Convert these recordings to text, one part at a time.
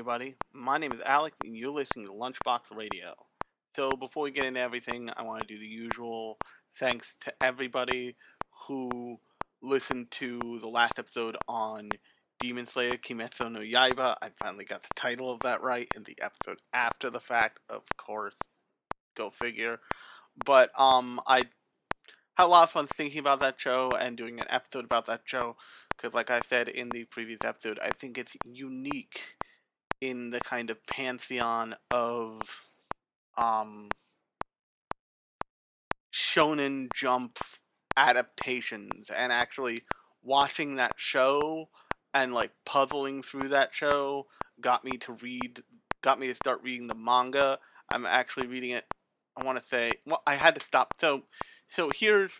everybody. My name is Alex, and you're listening to Lunchbox Radio. So, before we get into everything, I want to do the usual thanks to everybody who listened to the last episode on Demon Slayer Kimetsu no Yaiba. I finally got the title of that right in the episode after the fact, of course. Go figure. But um, I had a lot of fun thinking about that show and doing an episode about that show because, like I said in the previous episode, I think it's unique in the kind of pantheon of um, Shonen Jump adaptations, and actually watching that show and like puzzling through that show got me to read, got me to start reading the manga. I'm actually reading it. I want to say, well, I had to stop. So, so here's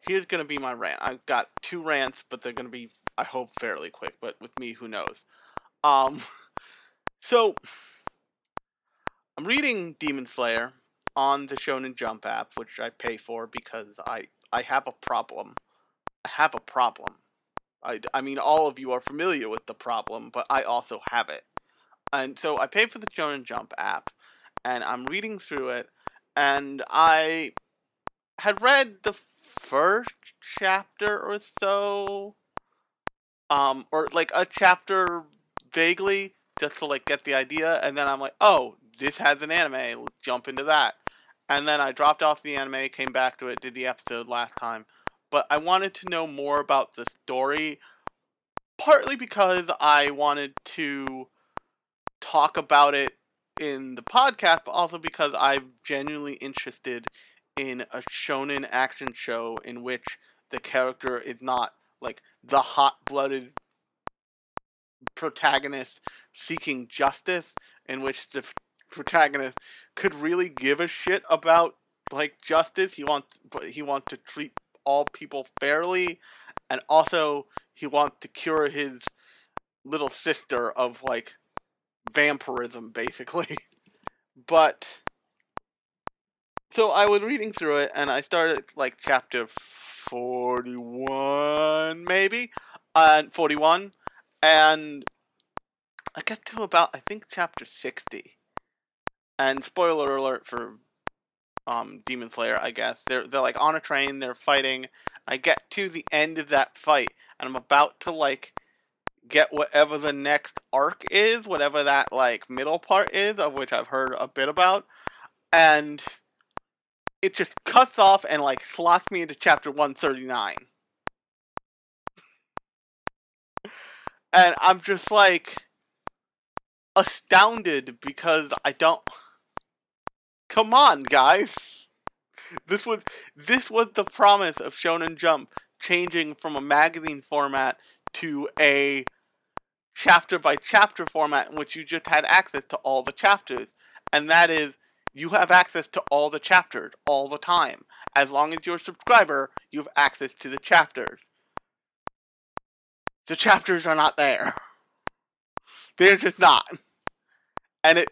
here's gonna be my rant. I've got two rants, but they're gonna be, I hope, fairly quick. But with me, who knows? Um, so I'm reading Demon Slayer on the Shonen Jump app, which I pay for because I I have a problem. I have a problem. I, I mean, all of you are familiar with the problem, but I also have it. And so I pay for the Shonen Jump app, and I'm reading through it, and I had read the first chapter or so, um, or like a chapter vaguely, just to like get the idea, and then I'm like, oh, this has an anime, let's jump into that. And then I dropped off the anime, came back to it, did the episode last time. But I wanted to know more about the story, partly because I wanted to talk about it in the podcast, but also because I'm genuinely interested in a shonen action show in which the character is not like the hot blooded protagonist seeking justice, in which the protagonist could really give a shit about like justice. He wants but he wants to treat all people fairly and also he wants to cure his little sister of like vampirism basically. but so I was reading through it and I started like chapter 41 maybe and uh, 41 and I get to about I think chapter 60 and spoiler alert for um, Demon Slayer, I guess. They're they're like on a train, they're fighting. I get to the end of that fight, and I'm about to like get whatever the next arc is, whatever that like middle part is, of which I've heard a bit about, and it just cuts off and like slots me into chapter 139. And I'm just like astounded because I don't Come on, guys. This was this was the promise of Shonen Jump changing from a magazine format to a chapter by chapter format in which you just had access to all the chapters. And that is you have access to all the chapters all the time. As long as you're a subscriber, you have access to the chapters. The chapters are not there. They're just not. And it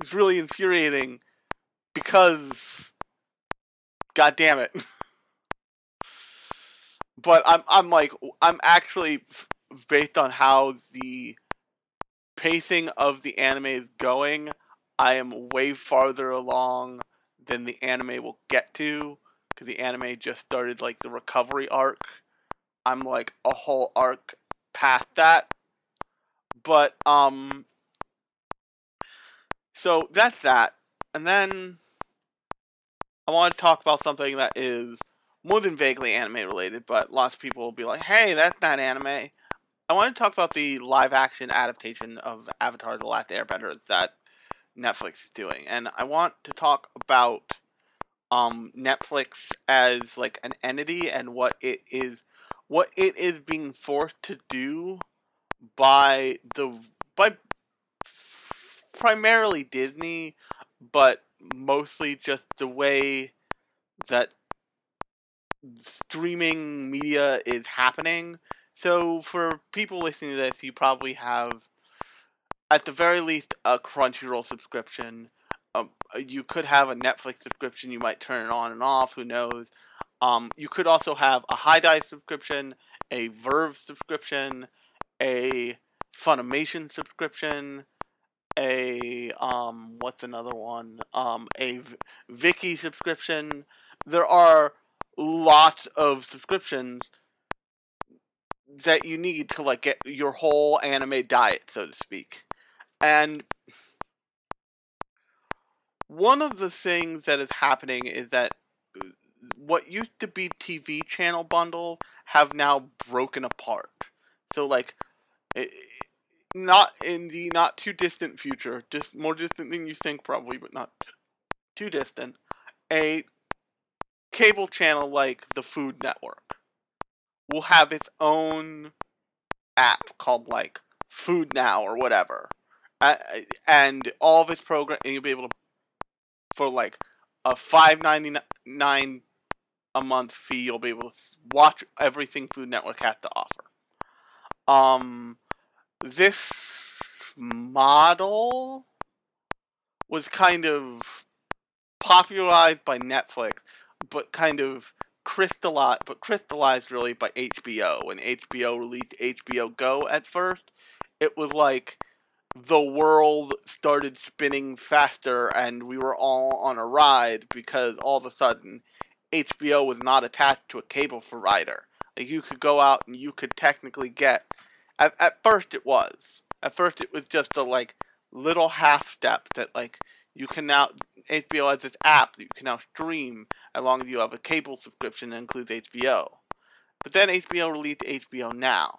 is really infuriating because god damn it but i'm i'm like i'm actually based on how the pacing of the anime is going i am way farther along than the anime will get to because the anime just started like the recovery arc i'm like a whole arc past that but um so that's that. And then I want to talk about something that is more than vaguely anime related, but lots of people will be like, hey, that's not anime. I want to talk about the live action adaptation of Avatar The Last Airbender that Netflix is doing. And I want to talk about um, Netflix as like an entity and what it is what it is being forced to do by the by primarily Disney, but mostly just the way that streaming media is happening. So for people listening to this, you probably have, at the very least, a Crunchyroll subscription. Um, you could have a Netflix subscription. You might turn it on and off. Who knows? Um, you could also have a HIDIVE subscription, a VRV subscription, a Funimation subscription, a um what's another one? Um a v- Viki subscription. There are lots of subscriptions that you need to like get your whole anime diet, so to speak. And one of the things that is happening is that what used to be TV channel bundle have now broken apart. So like it, not in the not too distant future, just more distant than you think probably, but not too distant, a cable channel like the Food Network will have its own app called like Food Now or whatever, uh, and all of its program, and you'll be able to for like a five ninety nine a month fee, you'll be able to watch everything Food Network has to offer. Um, this model was kind of popularized by Netflix, but kind of crystallized, but crystallized really by HBO. When HBO released HBO Go at first, it was like the world started spinning faster and we were all on a ride because all of a sudden HBO was not attached to a cable provider. Like you could go out and you could technically get at, at first it was. At first it was just a like little half step that like you can now HBO has this app that you can now stream as long as you have a cable subscription that includes HBO. But then HBO released HBO Now.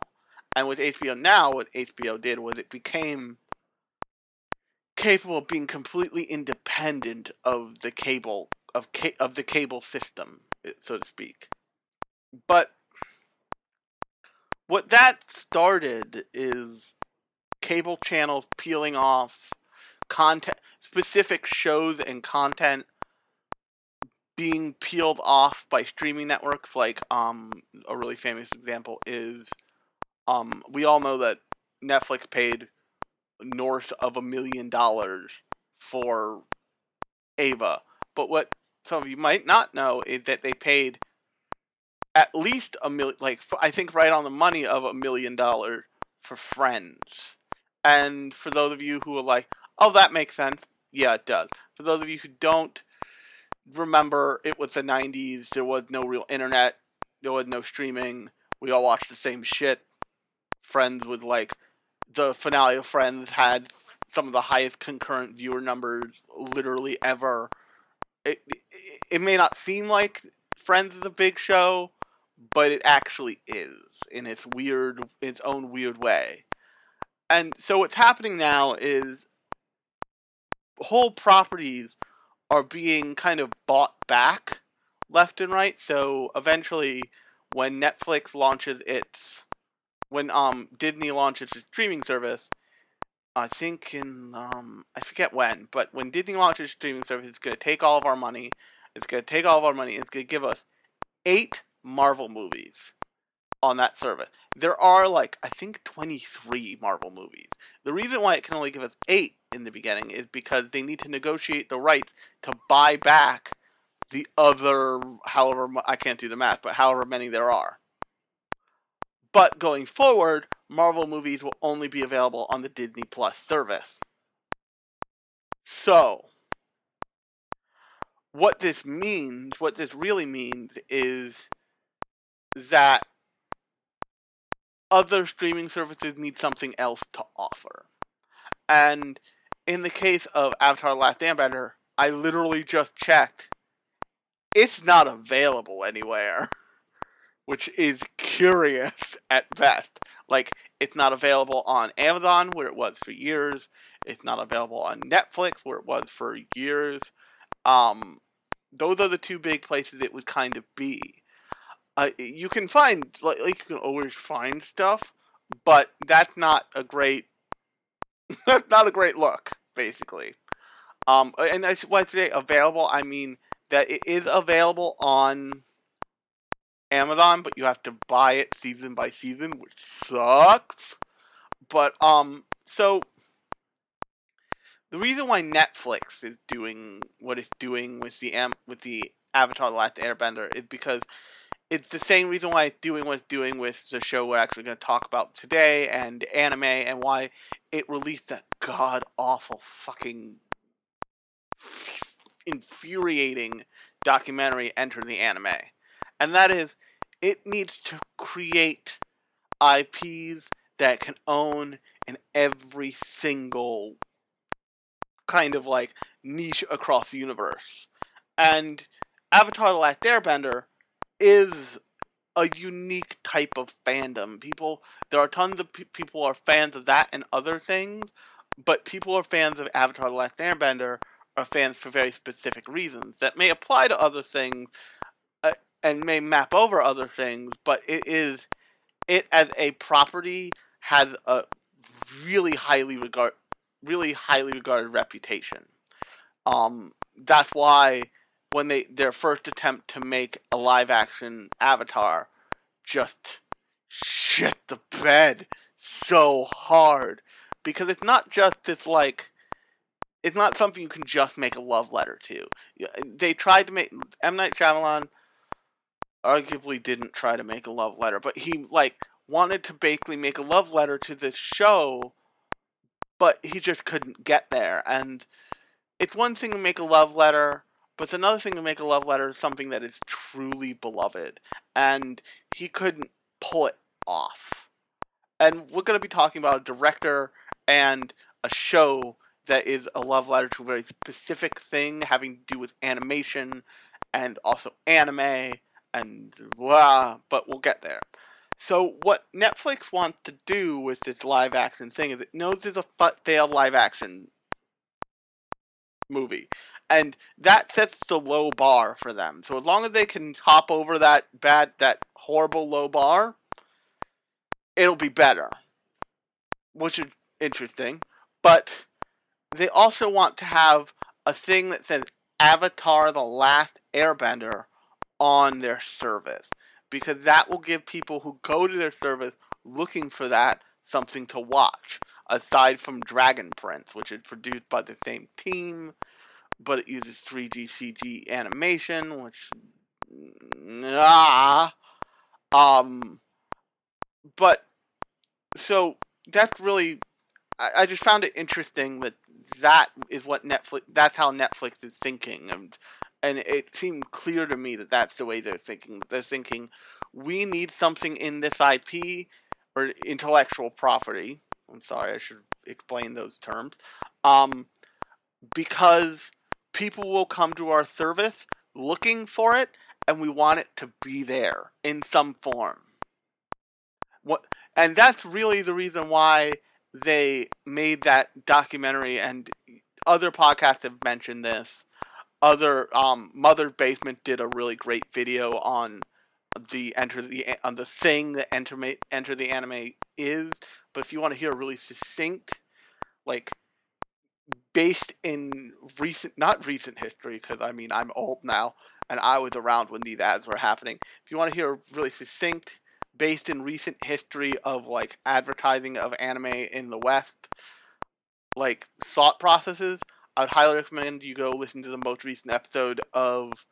And with HBO Now, what HBO did was it became capable of being completely independent of the cable of ca- of the cable system, so to speak. But what that started is cable channels peeling off content specific shows and content being peeled off by streaming networks like um a really famous example is um we all know that Netflix paid north of a million dollars for Ava. But what some of you might not know is that they paid at least a million, like I think right on the money of a million dollars for Friends. And for those of you who are like, oh, that makes sense, yeah, it does. For those of you who don't remember, it was the 90s, there was no real internet, there was no streaming, we all watched the same shit. Friends was like the finale of Friends had some of the highest concurrent viewer numbers literally ever. It, it, it may not seem like Friends is a big show, but it actually is in its weird, its own weird way. And so what's happening now is whole properties are being kind of bought back left and right. So eventually, when Netflix launches its when um Disney launches its streaming service, I think in um I forget when, but when Disney launches streaming service, it's gonna take all of our money. It's gonna take all of our money. It's gonna give us eight Marvel movies on that service. There are like I think 23 Marvel movies. The reason why it can only give us 8 in the beginning is because they need to negotiate the rights to buy back the other however I can't do the math, but however many there are. But going forward, Marvel movies will only be available on the Disney Plus service. So, what this means, what this really means is that other streaming services need something else to offer. And in the case of Avatar Last Airbender, I literally just checked. It's not available anywhere. which is curious at best. Like, it's not available on Amazon, where it was for years. It's not available on Netflix, where it was for years. Um, those are the two big places it would kind of be. Uh, you can find, like, like, you can always find stuff, but that's not a great, that's not a great look, basically. Um, and that's why say available, I mean that it is available on Amazon, but you have to buy it season by season, which sucks. But um, so the reason why Netflix is doing what it's doing with the Am- with the Avatar: The Last Airbender is because it's the same reason why it's doing what it's doing with the show we're actually going to talk about today and anime and why it released that god awful fucking infuriating documentary Enter the Anime. And that is, it needs to create IPs that can own in every single kind of like niche across the universe. And Avatar The Last Airbender is a unique type of fandom. People, there are tons of pe- people who are fans of that and other things, but people are fans of Avatar: The Last Airbender are fans for very specific reasons that may apply to other things and may map over other things. But it is it as a property has a really highly regard really highly regarded reputation. Um, that's why when they their first attempt to make a live action Avatar just shit the bed so hard because it's not just this like it's not something you can just make a love letter to. They tried to make M Night Shyamalan arguably didn't try to make a love letter, but he like wanted to basically make a love letter to this show, but he just couldn't get there. And it's one thing to make a love letter, but it's another thing to make a love letter to something that is truly beloved. And he couldn't pull it off. And we're going to be talking about a director and a show that is a love letter to a very specific thing having to do with animation and also anime and blah, but we'll get there. So what Netflix wants to do with this live action thing is it knows it's a failed live action movie. And that sets the low bar for them. So as long as they can hop over that bad that horrible low bar, it'll be better. Which is interesting. But they also want to have a thing that says Avatar the Last Airbender on their service because that will give people who go to their service looking for that something to watch aside from Dragon Prince which is produced by the same team but it uses 3D CG animation which ah um but so that's really I, I just found it interesting that that is what Netflix. That's how Netflix is thinking, and and it seemed clear to me that that's the way they're thinking. They're thinking we need something in this IP or intellectual property. I'm sorry, I should explain those terms. Um, because people will come to our service looking for it, and we want it to be there in some form. What, and that's really the reason why they made that documentary, and other podcasts have mentioned this. Other um, Mother Basement did a really great video on the enter the on the thing that enter enter the anime is. But if you want to hear a really succinct, like based in recent not recent history, because I mean I'm old now and I was around when these ads were happening. If you want to hear a really succinct based in recent history of like advertising of anime in the West, like thought processes, I would highly recommend you go listen to the most recent episode of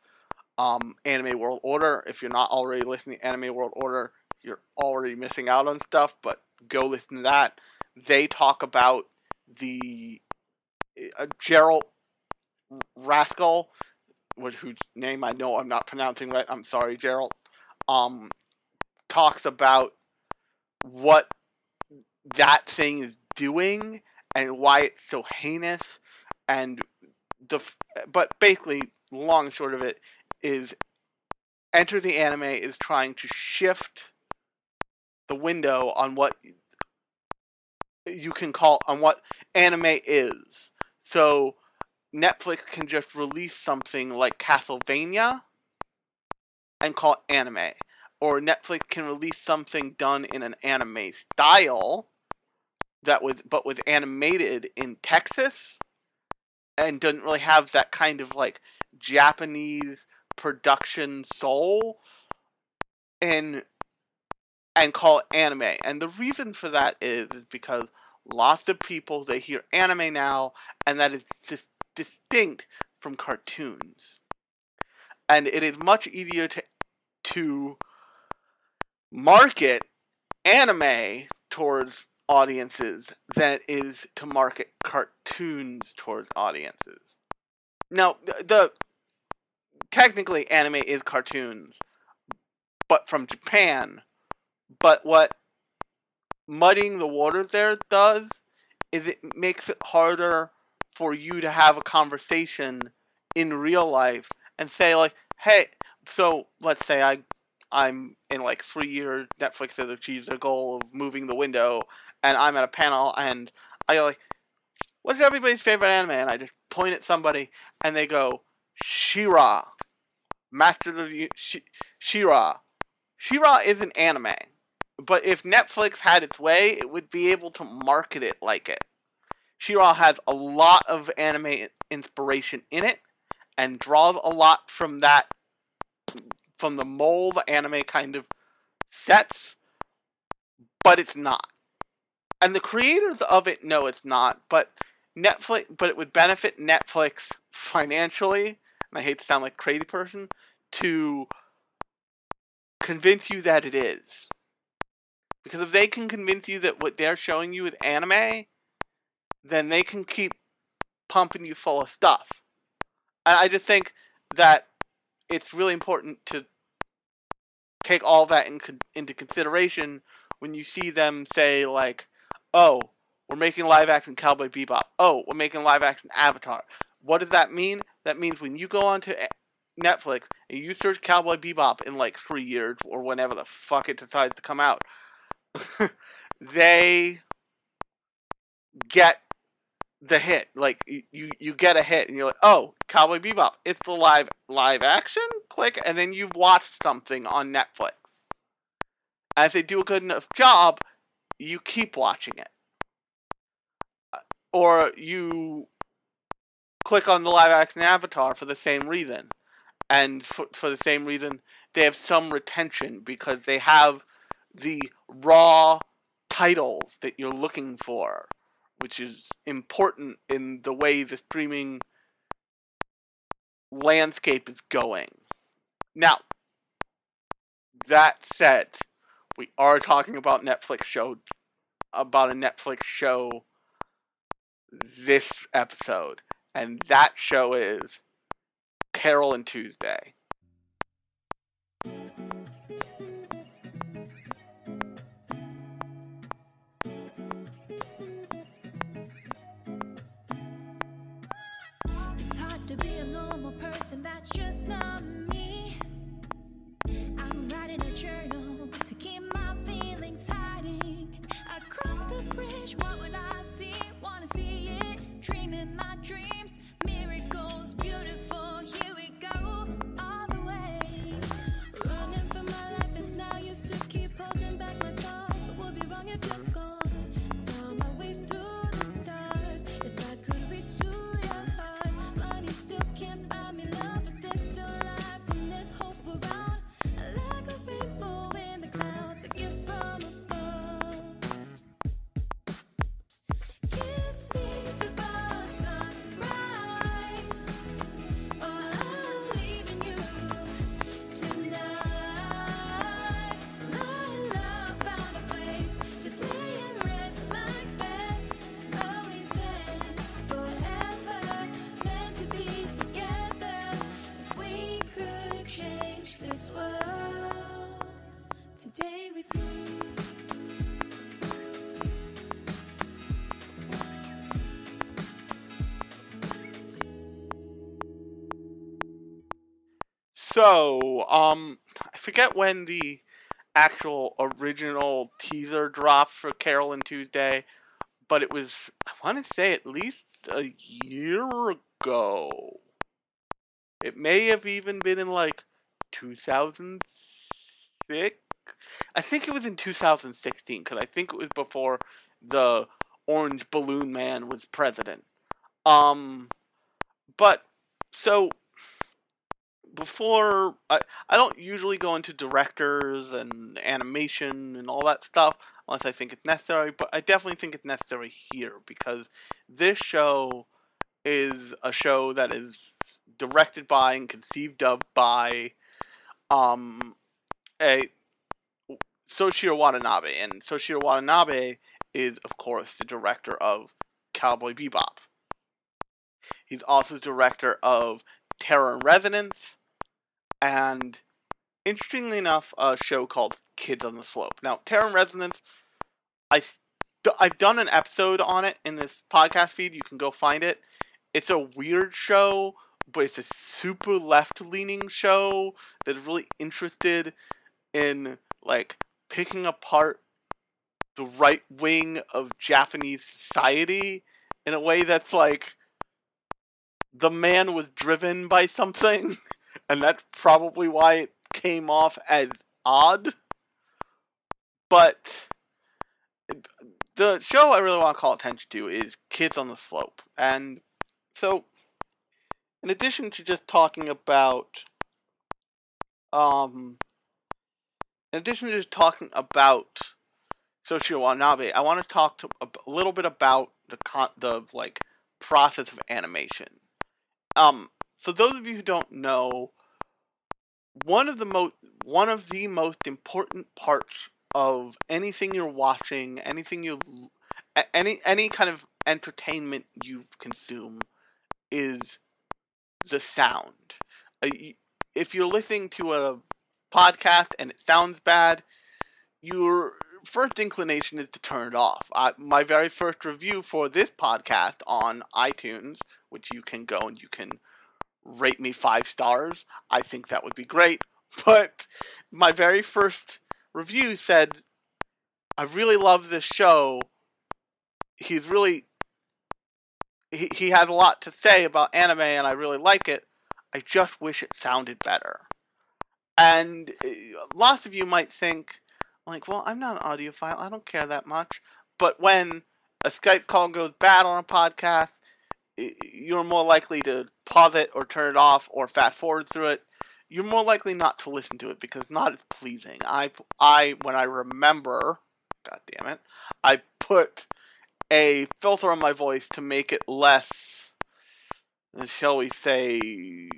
um, Anime World Order. If you're not already listening to Anime World Order, you're already missing out on stuff, but go listen to that. They talk about the uh, Gerald Rascal, whose name I know I'm not pronouncing right. I'm sorry, Gerald. Um, talks about what that thing is doing and why it's so heinous and the but basically long and short of it is enter the anime is trying to shift the window on what you can call on what anime is. So netflix can just release something like castlevania and call it anime or Netflix can release something done in an anime style that was but was animated in Texas and doesn't really have that kind of like Japanese production soul and and call it anime. And the reason for that is, because lots of people they hear anime now and that is dis- distinct from cartoons. And it is much easier to to market anime towards audiences than it is to market cartoons towards audiences. Now, the, the technically anime is cartoons, but from Japan. But what muddying the waters there does is it makes it harder for you to have a conversation in real life and say like, hey, so let's say I I'm in like three years Netflix has achieved their goal of moving the window and I'm at a panel and I go like, what's everybody's favorite anime? And I just point at somebody and they go, She-Ra. Master of the She-Ra. She-Ra is an anime. But if Netflix had its way, it would be able to market it like it. She-Ra has a lot of anime inspiration in it and draws a lot from that from the mold anime kind of sets, but it's not. And the creators of it know it's not, but Netflix but it would benefit Netflix financially, and I hate to sound like a crazy person, to convince you that it is. Because if they can convince you that what they're showing you is anime, then they can keep pumping you full of stuff. And I just think that it's really important to take all that in, into consideration when you see them say like, "Oh, we're making live action Cowboy Bebop. Oh, we're making live action Avatar." What does that mean? That means when you go onto Netflix and you search Cowboy Bebop in like three years or whenever the fuck it decides to come out, they get the hit. Like you, you get a hit, and you're like, "Oh, Cowboy Bebop! It's the live live action." Click, and then you've watched something on Netflix. As they do a good enough job, you keep watching it, or you click on the live action Avatar for the same reason, and for, for the same reason they have some retention because they have the raw titles that you're looking for which is important in the way the streaming landscape is going. Now, that said, we are talking about Netflix show about a Netflix show this episode, and that show is Carole and Tuesday. person that's just not me. Dreaming my dreams. Miracles, beautiful, So, um, I forget when the actual original teaser dropped for Carole and Tuesday, but it was, I want to say, at least a year ago. It may have even been in like 2006. I think it was in 2016 because I think it was before the Orange Balloon Man was president. Um, but so before I, I don't usually go into directors and animation and all that stuff unless I think it's necessary, but I definitely think it's necessary here because this show is a show that is directed by and conceived of by um a Shinichiro Watanabe, and Shinichiro Watanabe is, of course, the director of Cowboy Bebop. He's also the director of Terror in Resonance, and interestingly enough, a show called Kids on the Slope. Now, Terror Resonance, I I've done an episode on it in this podcast feed. You can go find it. It's a weird show, but it's a super left leaning show that is really interested in like picking apart the right wing of Japanese society in a way that's like the man was driven by something, and that's probably why it came off as odd. But the show I really want to call attention to is Kids on the Slope. And so, in addition to just talking about, um, in addition to just talking about Shinichiro Watanabe, I want to talk to a, a little bit about the con- the like process of animation. Um, for those of you who don't know, one of the most one of the most important parts of anything you're watching, anything you any any kind of entertainment you consume is the sound. Uh, if you're listening to a podcast and it sounds bad, your first inclination is to turn it off. I, my very first review for this podcast on iTunes, which you can go and you can rate me five stars, I think that would be great. But my very first review said, I really love this show. He's really. He, he has a lot to say about anime, and I really like it. I just wish it sounded better. And uh, lots of you might think, like, well, I'm not an audiophile. I don't care that much. But when a Skype call goes bad on a podcast, you're more likely to pause it or turn it off or fast forward through it you're more likely not to listen to it because not as pleasing. I, I, when I remember, god damn it, I put a filter on my voice to make it less, shall we say,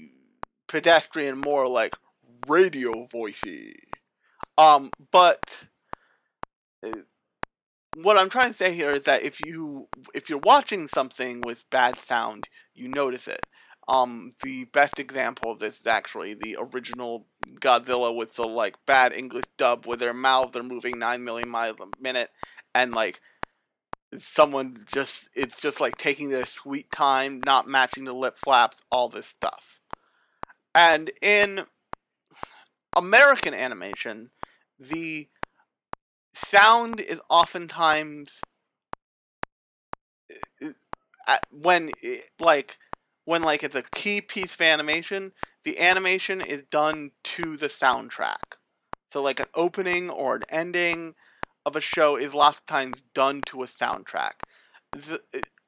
pedestrian, more like radio voicey. Um, but what I'm trying to say here is that if you if you're watching something with bad sound, you notice it. Um, the best example of this is actually the original Godzilla with the like bad English dub, where their mouths are moving nine million miles a minute, and like someone just it's just like taking their sweet time, not matching the lip flaps, all this stuff. And in American animation, the sound is oftentimes uh, when like when like it's a key piece of animation, the animation is done to the soundtrack. So like an opening or an ending of a show is lots of times done to a soundtrack. The,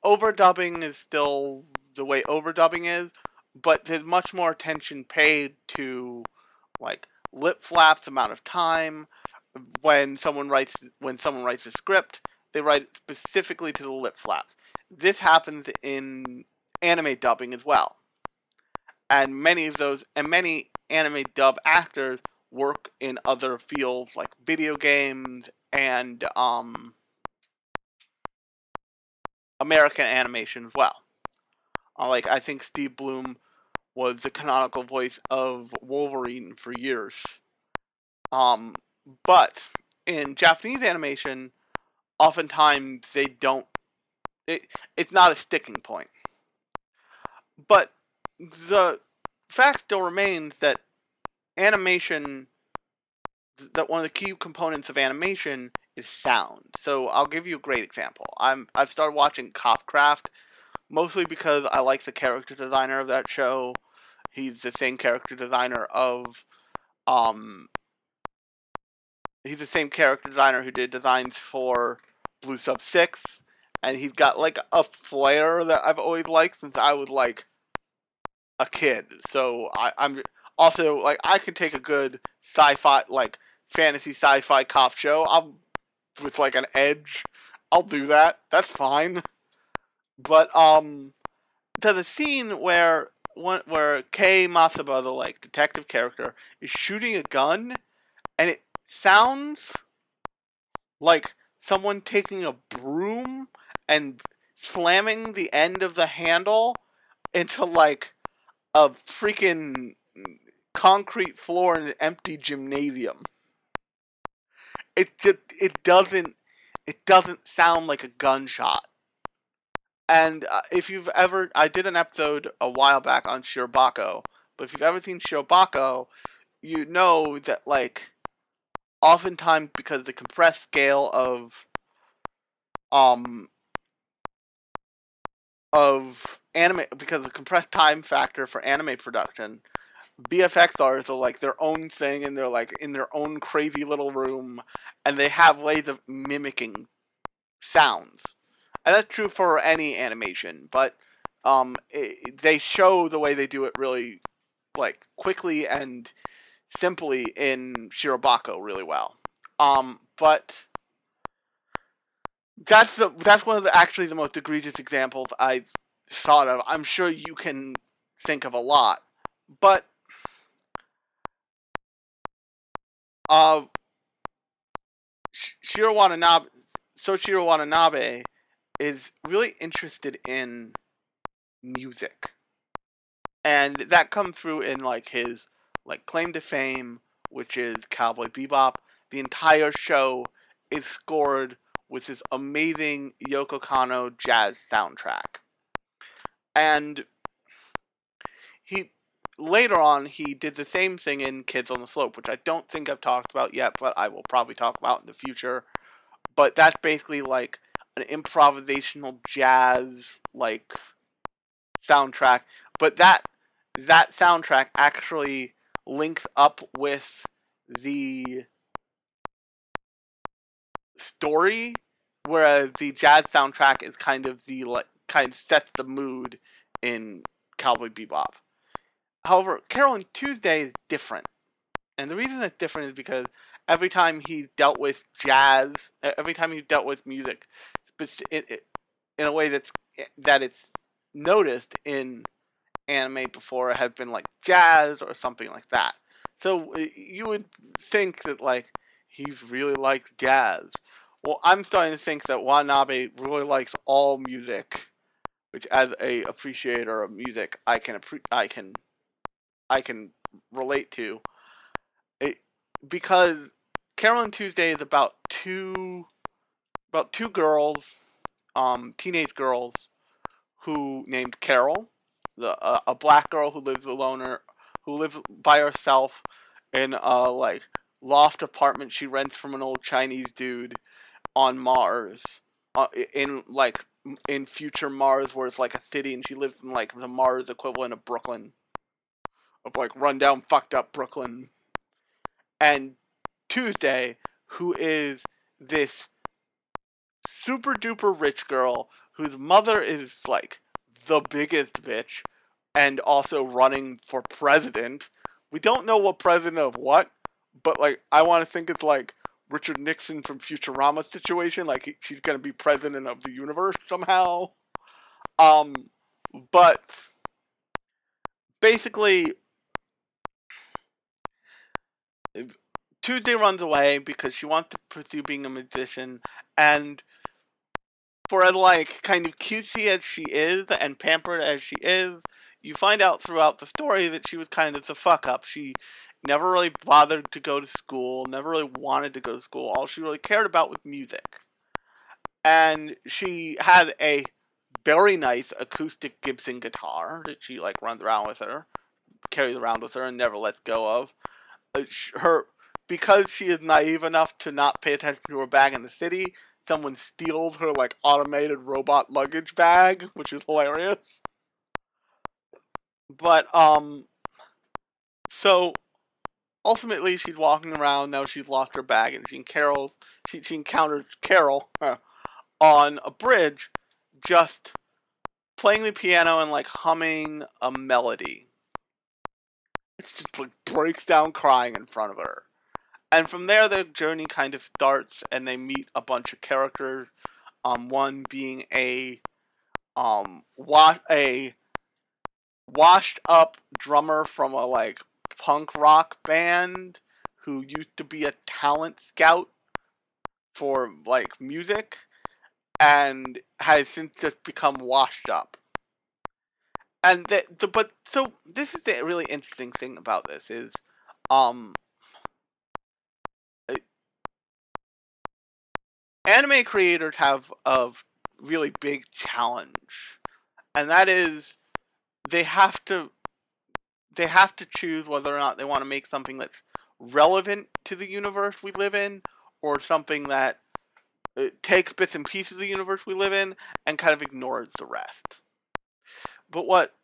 overdubbing is still the way overdubbing is, but there's much more attention paid to like lip flaps, amount of time. When someone writes when someone writes a script, they write it specifically to the lip flaps. This happens in anime dubbing as well. And many of those, and many anime dub actors work in other fields like video games and um, American animation as well. Uh, like I think Steve Blum was the canonical voice of Wolverine for years. Um, but in Japanese animation, oftentimes they don't. It, it's not a sticking point. But the fact still remains that animation, that one of the key components of animation is sound. So I'll give you a great example. I'm I've started watching Copcraft mostly because I like the character designer of that show. He's the same character designer of um he's the same character designer who did designs for Blue Sub 6 and he's got like a flair that I've always liked since I was like a kid. So I, I'm also like I can take a good sci-fi like fantasy sci-fi cop show. I'm with like an edge. I'll do that. That's fine. But um, there's a scene where one where Kei Matoba, the like detective character, is shooting a gun, and it sounds like someone taking a broom and slamming the end of the handle into like a freaking concrete floor in an empty gymnasium. It just it doesn't it doesn't sound like a gunshot. And uh, if you've ever, I did an episode a while back on Shirobako, but if you've ever seen Shirobako, you know that like oftentimes because the compressed scale of um of anime because the compressed time factor for anime production VFX artists are like their own thing and they're like in their own crazy little room and they have ways of mimicking sounds. And that's true for any animation, but um, it, they show the way they do it really like quickly and simply in Shirobako really well. Um, but that's the that's one of the actually the most egregious examples I thought of. I'm sure you can think of a lot, but uh, Shiro Watanabe, Shinichiro Watanabe is really interested in music. And that comes through in like his like claim to fame, which is Cowboy Bebop. The entire show is scored with this amazing Yoko Kanno jazz soundtrack. And he later on he did the same thing in Kids on the Slope, which I don't think I've talked about yet, but I will probably talk about in the future. But that's basically like an improvisational jazz like soundtrack. But that that soundtrack actually links up with the story, whereas the jazz soundtrack is kind of the like kind of sets the mood in Cowboy Bebop. However, Carole and Tuesday is different, and the reason it's different is because every time he dealt with jazz, every time he dealt with music, in a way that's eh, that it's noticed in anime before has been like jazz or something like that. So you would think that like he's really like jazz. Well, I'm starting to think that Watanabe really likes all music, which as a appreciator of music, I can appre- I can I can relate to. It because Carole and Tuesday is about two about two girls, um, teenage girls, who named Carole, the uh, a black girl who lives alone or who lives by herself in a like loft apartment she rents from an old Chinese dude on Mars, uh, in like in future Mars where it's like a city and she lives in like the Mars equivalent of Brooklyn, of like rundown fucked up Brooklyn, and Tuesday who is this super duper rich girl whose mother is like the biggest bitch and also running for president. We don't know what president of what, but like I want to think it's like Richard Nixon from Futurama situation, like he, she's gonna be president of the universe somehow. Um, but basically, Tuesday runs away because she wants to pursue being a magician, and for as like kind of cutesy as she is and pampered as she is, you find out throughout the story that she was kind of the fuck up. She never really bothered to go to school, never really wanted to go to school. All she really cared about was music. And she had a very nice acoustic Gibson guitar that she like runs around with her, carries around with her, and never lets go of. Uh, her because she is naive enough to not pay attention to her bag in the city, someone steals her like automated robot luggage bag, which is hilarious. But um so ultimately she's walking around now she's lost her bag and she Carole's she, she encounters Carole on a bridge just playing the piano and like humming a melody. It just like breaks down crying in front of her and from there their journey kind of starts and they meet a bunch of characters um one being a um wa- a washed up drummer from a like punk rock band who used to be a talent scout for like music and has since just become washed up. And the, the but so this is the really interesting thing about this is um uh, anime creators have a really big challenge and that is they have to they have to choose whether or not they want to make something that's relevant to the universe we live in or something that uh, takes bits and pieces of the universe we live in and kind of ignores the rest. But what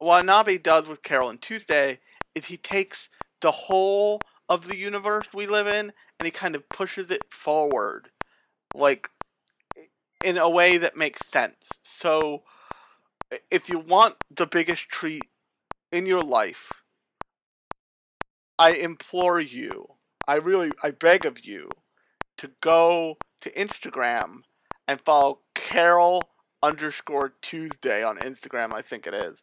Watanabe does with Carole and Tuesday is he takes the whole of the universe we live in and he kind of pushes it forward like in a way that makes sense. So if you want the biggest treat in your life, I implore you, I really, I beg of you, to go to Instagram and follow Carole underscore Tuesday on Instagram, I think it is.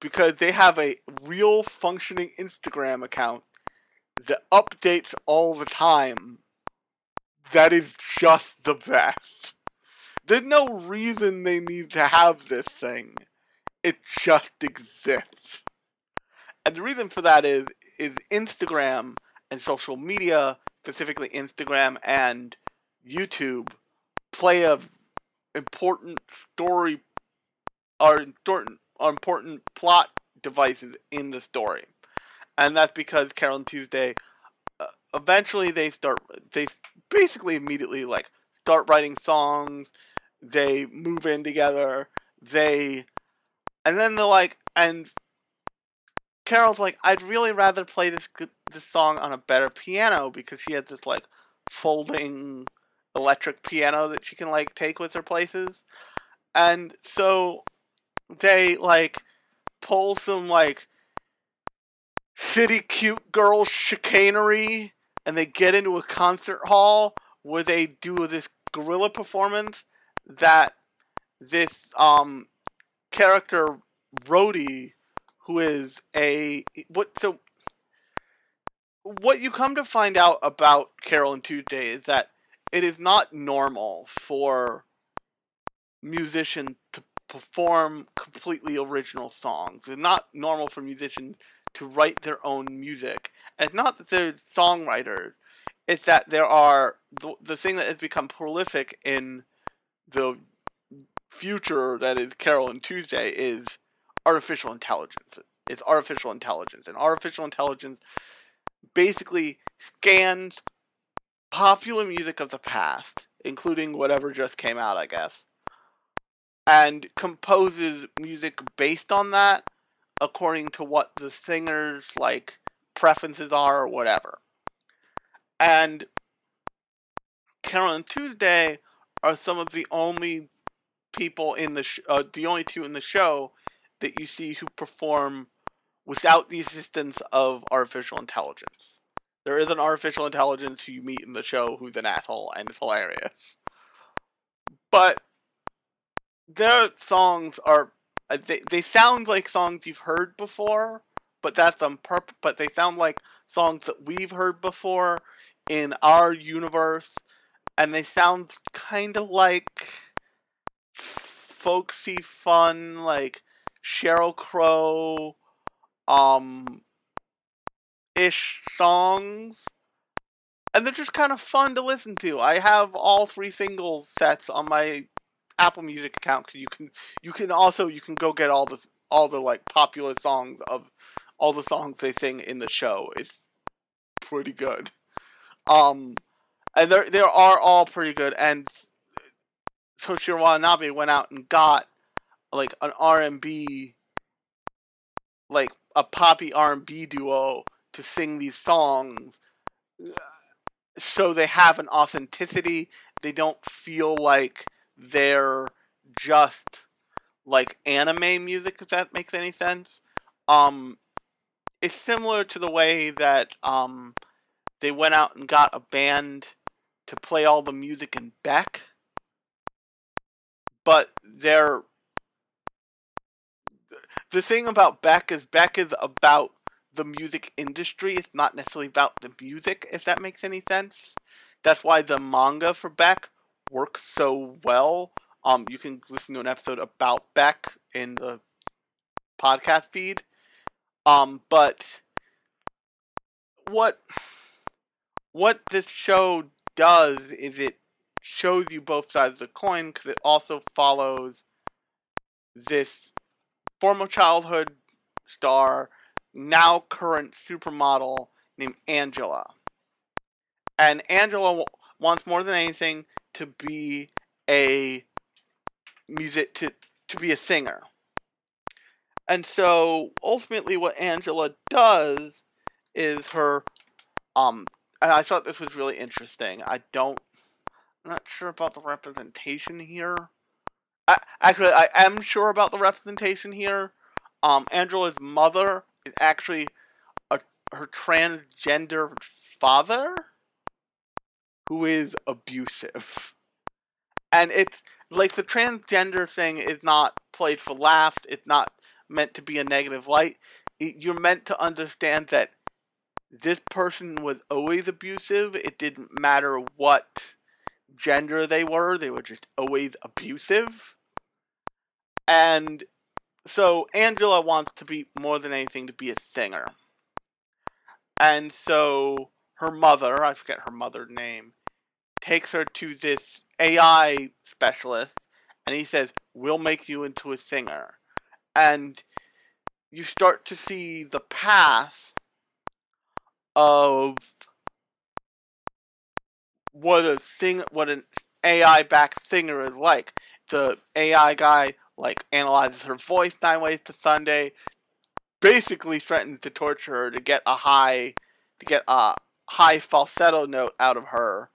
Because they have a real functioning Instagram account that updates all the time. That is just the best. There's no reason they need to have this thing. It just exists. And the reason for that is is Instagram and social media, specifically Instagram and YouTube, play a important story are important are important plot devices in the story, and that's because Carole and Tuesday. Uh, eventually, they start. They basically immediately like start writing songs. They move in together. They, and then they're like, and Carole's like, I'd really rather play this this song on a better piano because she has this like folding electric piano that she can like take with her places. And so they like pull some like city cute girl chicanery and they get into a concert hall where they do this guerrilla performance that this um character Roddy who is a what so what you come to find out about Carole and Tuesday is that it is not normal for musicians to perform completely original songs. It's not normal for musicians to write their own music. And it's not that they're songwriters. It's that there are the, the thing that has become prolific in the future that is Carole and Tuesday is artificial intelligence. It's artificial intelligence. And artificial intelligence basically scans popular music of the past, including whatever just came out, I guess, and composes music based on that according to what the singer's like preferences are or whatever. And Carole and Tuesday are some of the only people in the sh- uh, the only two in the show that you see who perform without the assistance of artificial intelligence. There is an artificial intelligence who you meet in the show who's an asshole and is hilarious. But their songs are uh, they they sound like songs you've heard before, but that's on purpose. But they sound like songs that we've heard before in our universe, and they sound kind of like folksy fun, like Sheryl Crow, um, ish songs. And they're just kind of fun to listen to. I have all three single sets on my Apple Music account. because You can you can also you can go get all the all the like popular songs of all the songs they sing in the show. It's pretty good. Um, and they they are all pretty good. And Toshiro Watanabe went out and got like an R and B, like a poppy R and B duo to sing these songs, so they have an authenticity. They don't feel like they're just like anime music. If that makes any sense. Um, it's similar to the way that um, they went out and got a band to play all the music in Beck, but they're the thing about Beck is Beck is about the music industry. It's not necessarily about the music, if that makes any sense. that's why the manga for Beck works so well. Um, you can listen to an episode about Beck in the podcast feed. Um, but what what this show does is it shows you both sides of the coin because it also follows this former childhood star, now current supermodel named Angela. And Angela w- wants more than anything to be a music to to be a singer. And so ultimately what Angela does is her um and I thought this was really interesting. I don't I'm not sure about the representation here. I, actually I am sure about the representation here. Um Angela's mother is actually a, her transgender father who is abusive. And it's like the transgender thing is not played for laughs. It's not meant to be a negative light. You're meant to understand that this person was always abusive. It didn't matter what gender they were, they were just always abusive. And so Angela wants to be more than anything to be a singer. And so her mother, I forget her mother's name, takes her to this AI specialist and he says, We'll make you into a singer. And you start to see the path of what a thing what an AI backed singer is like. The AI guy like analyzes her voice nine ways to Sunday, basically threatens to torture her to get a high to get a high falsetto note out of her.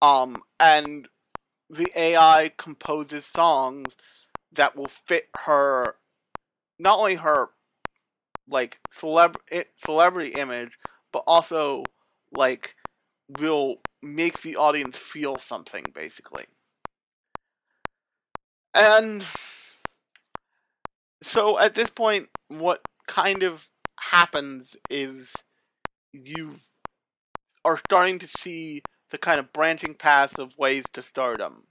Um and the AI composes songs that will fit her not only her like celeb celebrity image but also like will make the audience feel something basically. And so at this point what kind of happens is you are starting to see the kind of branching paths of ways to stardom.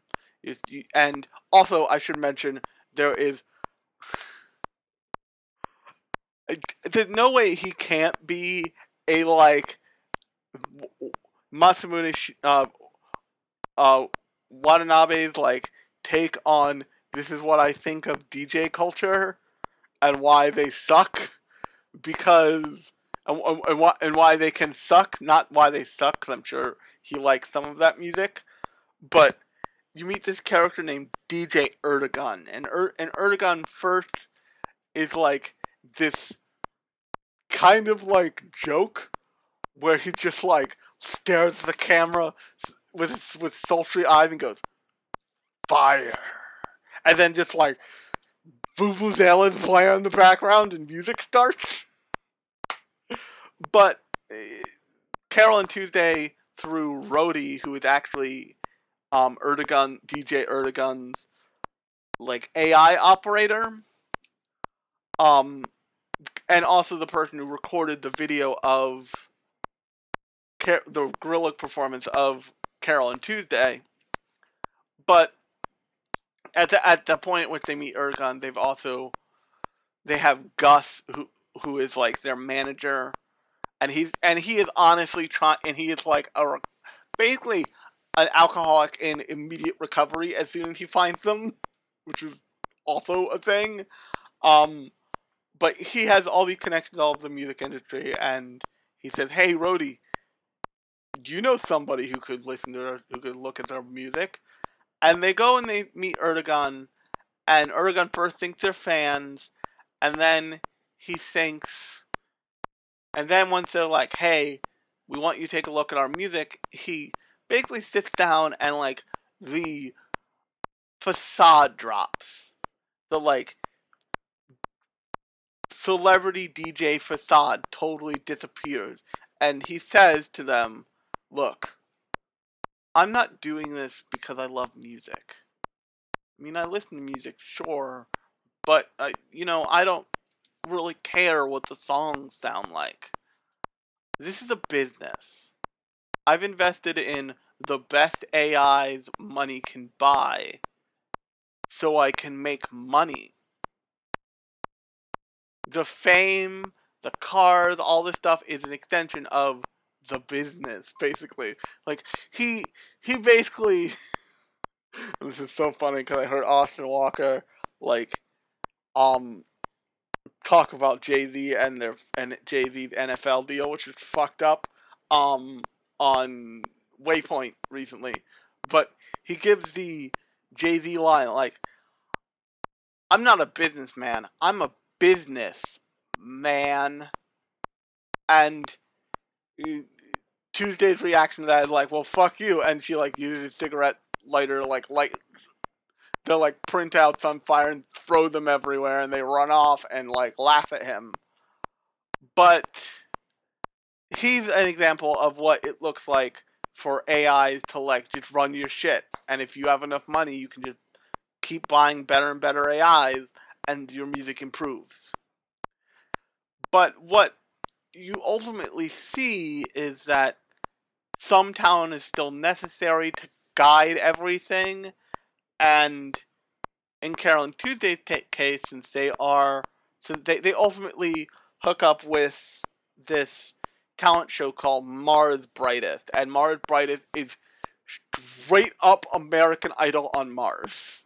And also i should mention there is there's no way he can't be a like Masamune uh uh Watanabe's like take on this is what I think of DJ culture and why they suck because and, and, why and why they can suck not why they suck 'cause I'm sure he likes some of that music but you meet this character named DJ Ertegun and er- and Ertegun first is like this kind of like joke where he just like stares at the camera with with sultry eyes and goes fire. And then just like vuvuzelas play in the background and music starts. But eh, Carole and Tuesday through Roddy who is actually um Ertegun DJ Ertegun's like AI operator um and also the person who recorded the video of Car- the gorilla performance of Carole and Tuesday. But at the at the point which they meet Ertegun, they've also they have Gus who who is like their manager, and he's and he is honestly trying, and he is like a basically an alcoholic in immediate recovery as soon as he finds them, which is also a thing. Um, but he has all these connections all of the music industry, and he says, "Hey, Roddy, do you know somebody who could listen to their, who could look at their music?" And they go and they meet Ertegun, and Ertegun first thinks they're fans, and then he thinks, and then once they're like, "Hey, we want you to take a look at our music," he basically sits down and like the facade drops, the like celebrity DJ facade totally disappears. And he says to them, Look, I'm not doing this because I love music. I mean, I listen to music, sure, but, uh, you know, I don't really care what the songs sound like. This is a business. I've invested in the best AIs money can buy so I can make money. The fame, the cars, all this stuff is an extension of the business, basically. Like he he basically this is so funny because I heard Austin Walker like um talk about Jay Z and their and Jay Z's NFL deal, which is fucked up, um on Waypoint recently. But he gives the Jay Z line like I'm not a businessman, I'm a business man. And uh, Tuesday's reaction to that is like, well, fuck you. And she like uses cigarette lighter, like light the like printouts on fire and throw them everywhere, and they run off and like laugh at him. But he's an example of what it looks like for AI to like just run your shit. And if you have enough money, you can just keep buying better and better AIs, and your music improves. But what you ultimately see is that some talent is still necessary to guide everything, and in Carole and Tuesday's t- case, since they are, since they, they ultimately hook up with this talent show called Mars Brightest, and Mars Brightest is straight up American Idol on Mars,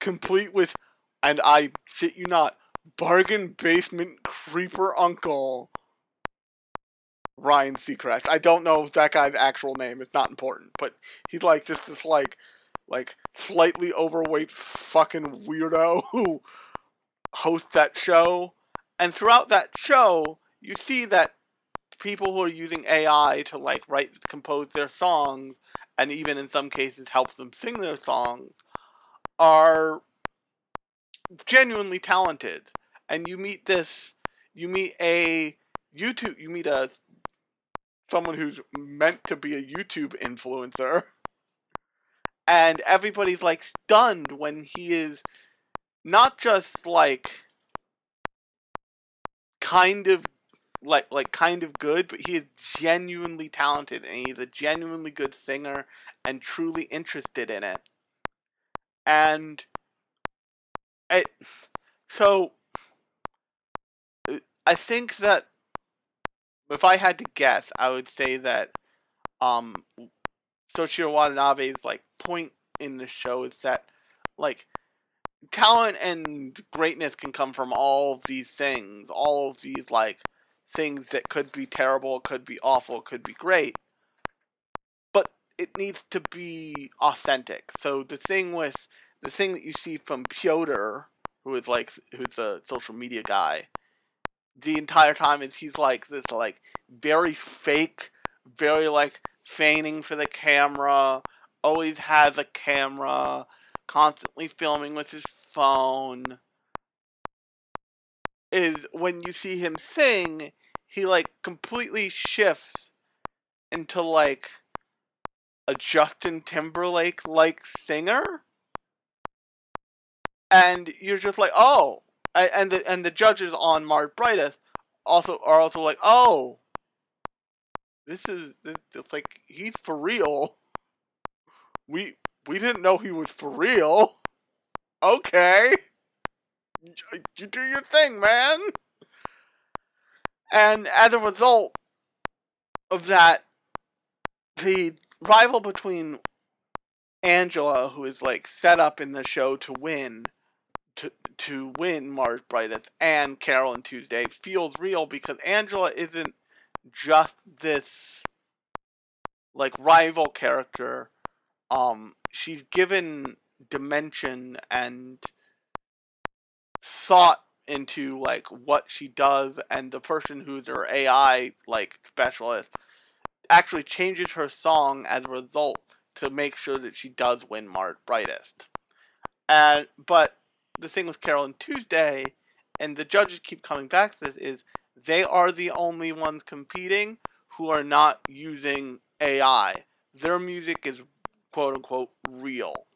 complete with, and I shit you not, bargain basement creeper uncle Ryan Seacrest. I don't know that guy's actual name. It's not important, but he's like just this like like slightly overweight fucking weirdo who hosts that show. And throughout that show, you see that people who are using AI to like write compose their songs and even in some cases help them sing their songs are genuinely talented. And you meet this you meet a YouTube you meet a someone who's meant to be a YouTube influencer. And everybody's like stunned when he is not just like kind of like like kind of good, but he is genuinely talented and he's a genuinely good singer and truly interested in it. And it so I think that if I had to guess, I would say that um Shinichiro Watanabe's like point in the show is that like talent and greatness can come from all of these things, all of these like things that could be terrible, could be awful, could be great. But it needs to be authentic. So the thing with the thing that you see from Pyotr, who is like who's a social media guy, the entire time is he's like this like very fake, very like feigning for the camera, always has a camera, constantly filming with his phone. Is when you see him sing, he like completely shifts into like a Justin Timberlake like singer. And you're just like, oh, and the and the judges on Mars Brightest also are also like, oh, this is it's like he's for real. We we didn't know he was for real. Okay, you do your thing, man. And as a result of that, the rival between Angela, who is like set up in the show to win, to to win Mars Brightest and Carole Tuesday feels real because Angela isn't just this like rival character. Um, she's given dimension and thought into like what she does, and the person who's her AI like specialist actually changes her song as a result to make sure that she does win Mars Brightest. And but the thing with Carole and Tuesday, and the judges keep coming back to this, is they are the only ones competing who are not using AI. Their music is quote unquote real.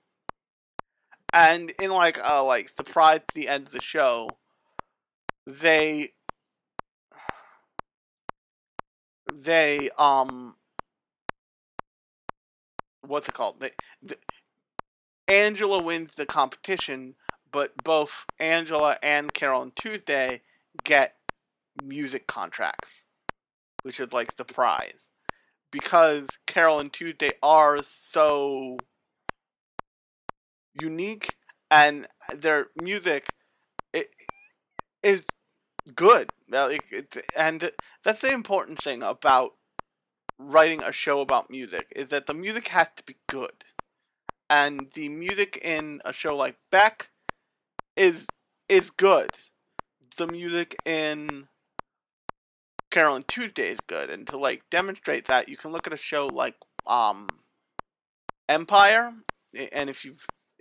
And in like a like surprise at the end of the show, they they um what's it called? They, the, Angela wins the competition, but both Angela and Carole and Tuesday get music contracts, which is like the prize. Because Carole and Tuesday are so unique and their music it is good. And that's the important thing about writing a show about music is that the music has to be good. And the music in a show like Beck is is good. The music in Carole and Tuesday is good, and to like demonstrate that, you can look at a show like um Empire, and if you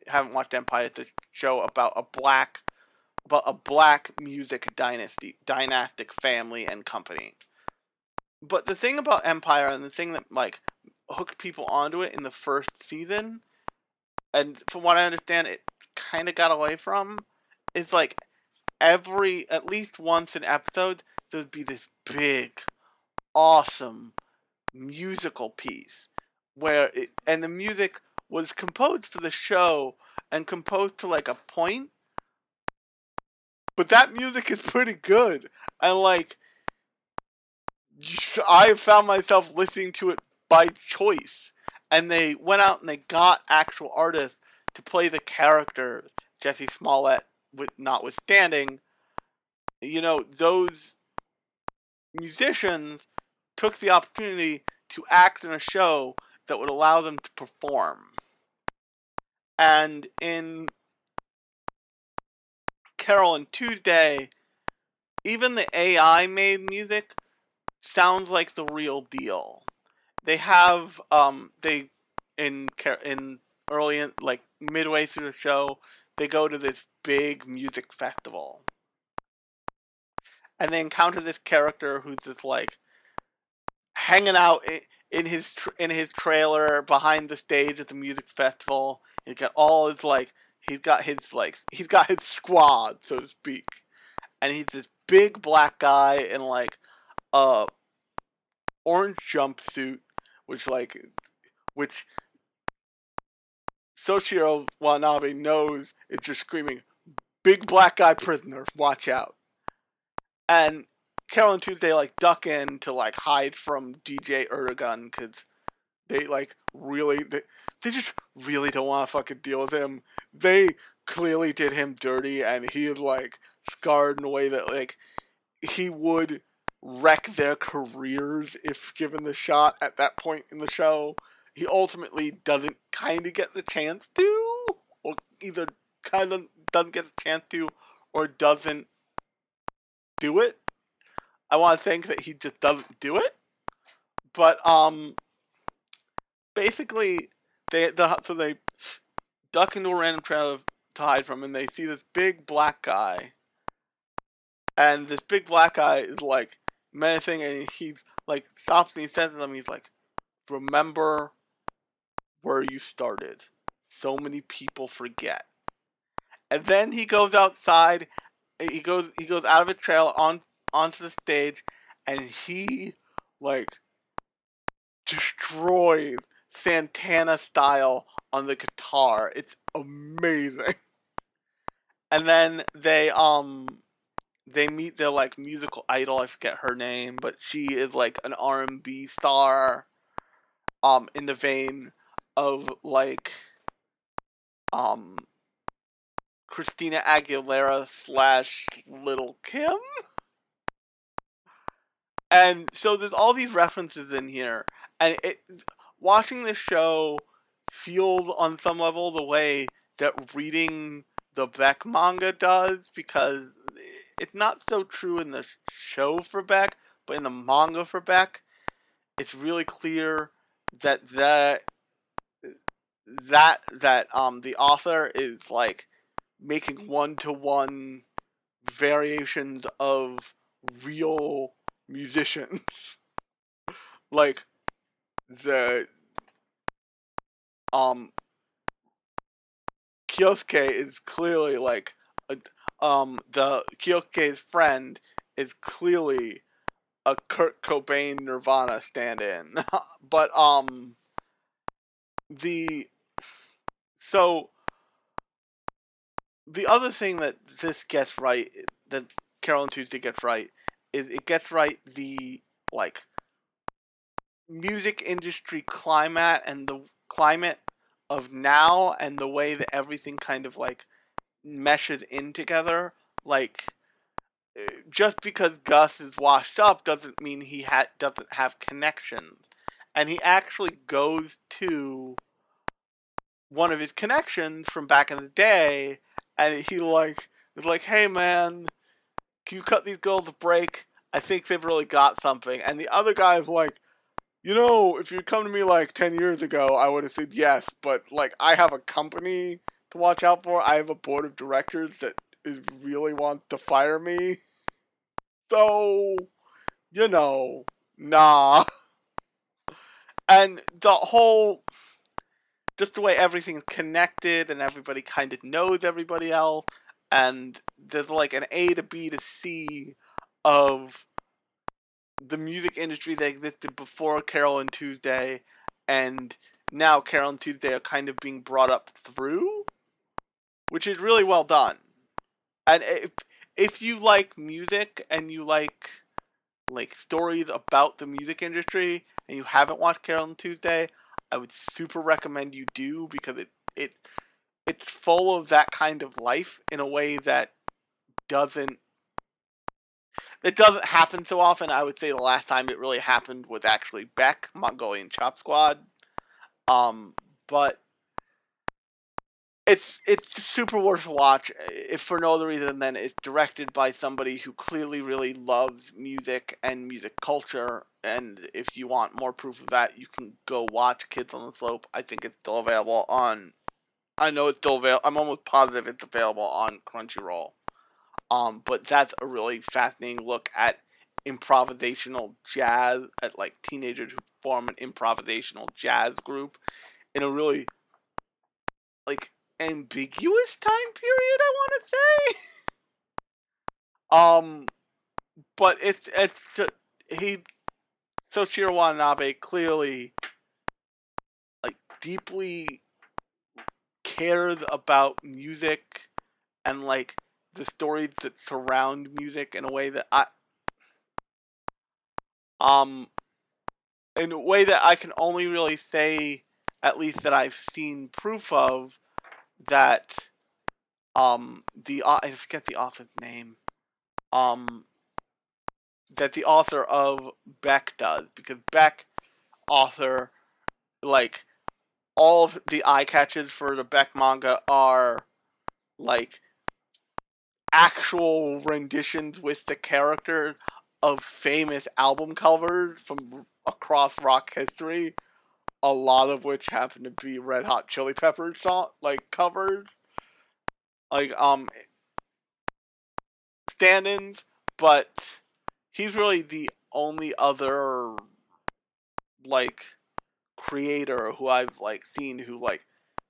haven't watched Empire, it's a show about a black about a black music dynasty, dynastic family and company. But the thing about Empire and the thing that like hooked people onto it in the first season, and from what I understand, it kind of got away from, is like every at least once an episode there would be this big, awesome musical piece where it, and the music was composed for the show and composed to like a point. But that music is pretty good and like i found myself listening to it by choice. And they went out and they got actual artists to play the character Jussie Smollett with notwithstanding you know those musicians took the opportunity to act in a show that would allow them to perform. And in Carole and Tuesday, even the AI made music sounds like the real deal. They have um they in in early like midway through the show, they go to this big music festival. And they encounter this character who's just like hanging out in his tra- in his trailer behind the stage at the music festival. He's got all his like he's got his like he's got his squad, so to speak. And he's this big black guy in like a orange jumpsuit, which like which Soichiro Wanabe knows it's just screaming, "Big black guy prisoner, watch out!" And Carole and Tuesday like duck in to like hide from DJ Ertegun because they like really they, they just really don't want to fucking deal with him. They clearly did him dirty, and he is like scarred in a way that like he would wreck their careers if given the shot at that point in the show. He ultimately doesn't kind of get the chance to, or either kind of doesn't get the chance to, or doesn't do it. I want to think that he just doesn't do it. But um, basically, they the, so they duck into a random trailer to hide from, and they see this big black guy, and this big black guy is like menacing, and he's like stops and he says to them, he's like, "Remember where you started. So many people forget." And then he goes outside. He goes he goes out of a trail on onto the stage and he like destroys Santana style on the guitar. It's amazing. And then they um they meet their like musical idol, I forget her name, but she is like an R and B star um in the vein of like um Christina Aguilera slash Little Kim. And so there's all these references in here, and it watching the show feels on some level the way that reading the Beck manga does because it's not so true in the show for Beck, but in the manga for Beck, it's really clear that that that that um the author is like making one to one variations of real musicians. like the um Kyosuke is clearly like a, um the Kyosuke's friend is clearly a Kurt Cobain Nirvana stand-in. but um the so the other thing that this gets right that Carole and Tuesday gets right is it gets right the like music industry climate and the climate of now and the way that everything kind of like meshes in together. Like eh, just because Gus is washed up doesn't mean he ha- doesn't have connections. And he actually goes to one of his connections from back in the day and he like is like hey man can you cut these girls a break I think they've really got something and the other guy's like you know, if you'd come to me like 10 years ago, I would have said yes, but like I have a company to watch out for. I have a board of directors that is really want to fire me. So, you know, nah. And the whole just the way everything's connected and everybody kind of knows everybody else and there's like an A to B to C of the music industry that existed before Carole and Tuesday, and now Carole and Tuesday are kind of being brought up through, which is really well done. And if if you like music and you like like stories about the music industry and you haven't watched Carole and Tuesday, I would super recommend you do because it it it's full of that kind of life in a way that doesn't it doesn't happen so often. I would say the last time it really happened was actually Beck, Mongolian Chop Squad. Um, but it's it's super worth watch if for no other reason than it's directed by somebody who clearly really loves music and music culture. And if you want more proof of that, you can go watch Kids on the Slope. I think it's still available on. I know it's still available. I'm almost positive it's available on Crunchyroll. Um, but that's a really fascinating look at improvisational jazz, at like teenagers who form an improvisational jazz group in a really like ambiguous time period. I want to say. um, but it's it's he Shinichiro Watanabe clearly like deeply cares about music and like the stories that surround music in a way that I um in a way that I can only really say at least that I've seen proof of that um the I forget the author's name um that the author of Beck does because Beck author like all of the eye catches for the Beck manga are like actual renditions with the character of famous album covers from across rock history, a lot of which happen to be Red Hot Chili Peppers song like covers, like um stand-ins, but he's really the only other like creator who I've like seen who like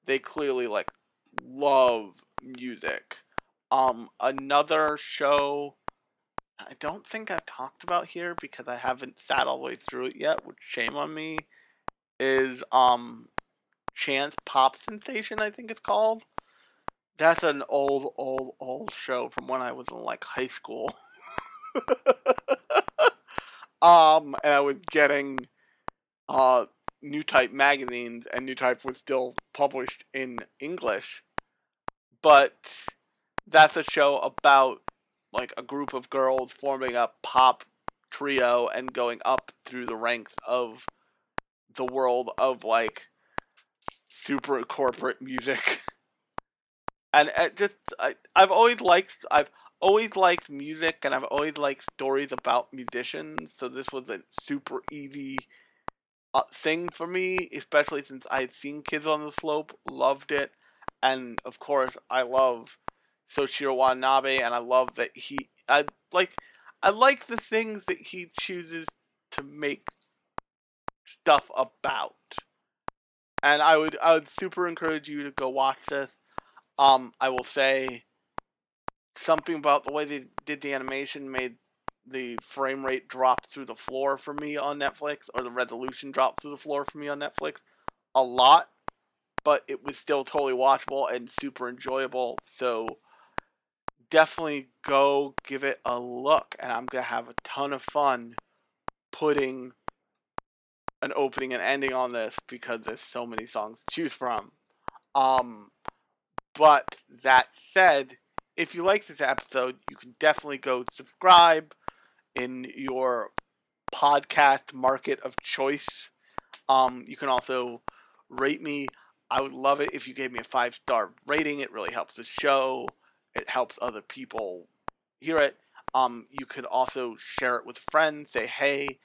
they clearly like love music. Um, another show I don't think I've talked about here because I haven't sat all the way through it yet, which shame on me, is um Chance Pop Sensation, I think it's called. That's an old, old, old show from when I was in like high school. um, and I was getting uh Newtype magazines, and Newtype was still published in English, but that's a show about like a group of girls forming a pop trio and going up through the ranks of the world of like super corporate music. And it just I I've always liked I've always liked music and I've always liked stories about musicians, so this was a super easy uh, thing for me, especially since I had seen Kids on the Slope, loved it, and of course I love Shinichiro Watanabe, and I love that he. I like. I like the things that he chooses to make stuff about, and I would. I would super encourage you to go watch this. Um, I will say something about the way they did the animation made the frame rate drop through the floor for me on Netflix, or the resolution drop through the floor for me on Netflix, a lot. but it was still totally watchable and super enjoyable. So definitely go give it a look, and I'm gonna have a ton of fun putting an opening and ending on this because there's so many songs to choose from. Um, but that said, if you like this episode, you can definitely go subscribe in your podcast market of choice. Um, you can also rate me. I would love it if you gave me a five star rating. It really helps the show. It helps other people hear it. Um, you could also share it with a friend. Say, hey,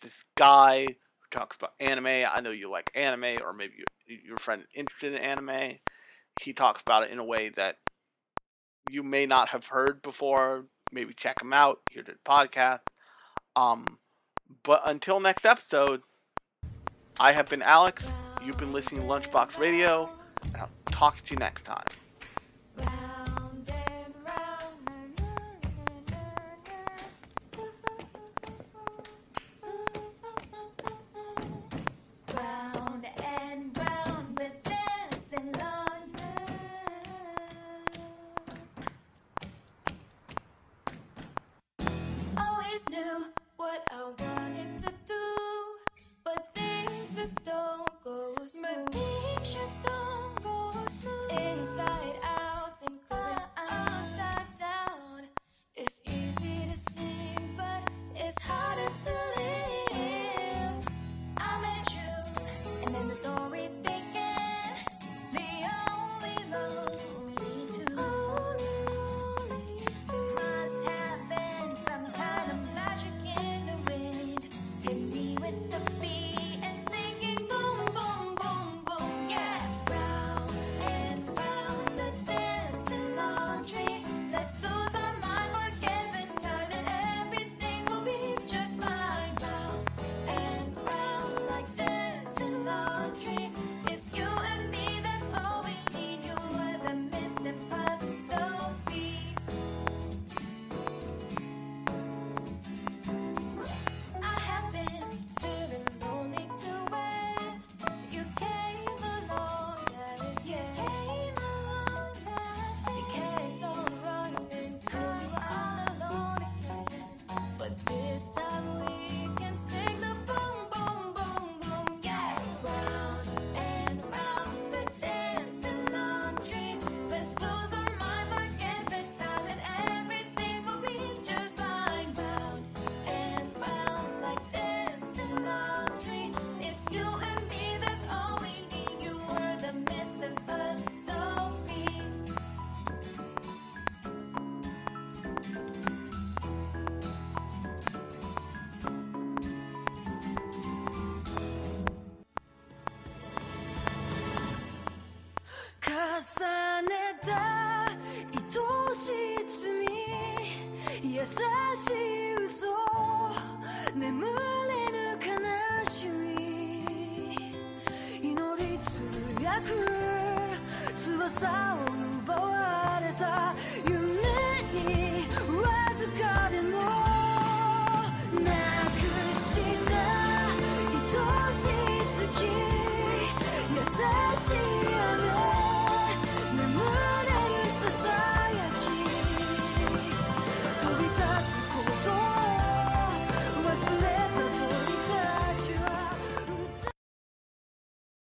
this guy talks about anime. I know you like anime, or maybe you, your friend interested in anime. He talks about it in a way that you may not have heard before. Maybe check him out. Hear the podcast. Um, but until next episode, I have been Alex. You've been listening to Lunchbox Radio, and I'll talk to you next time.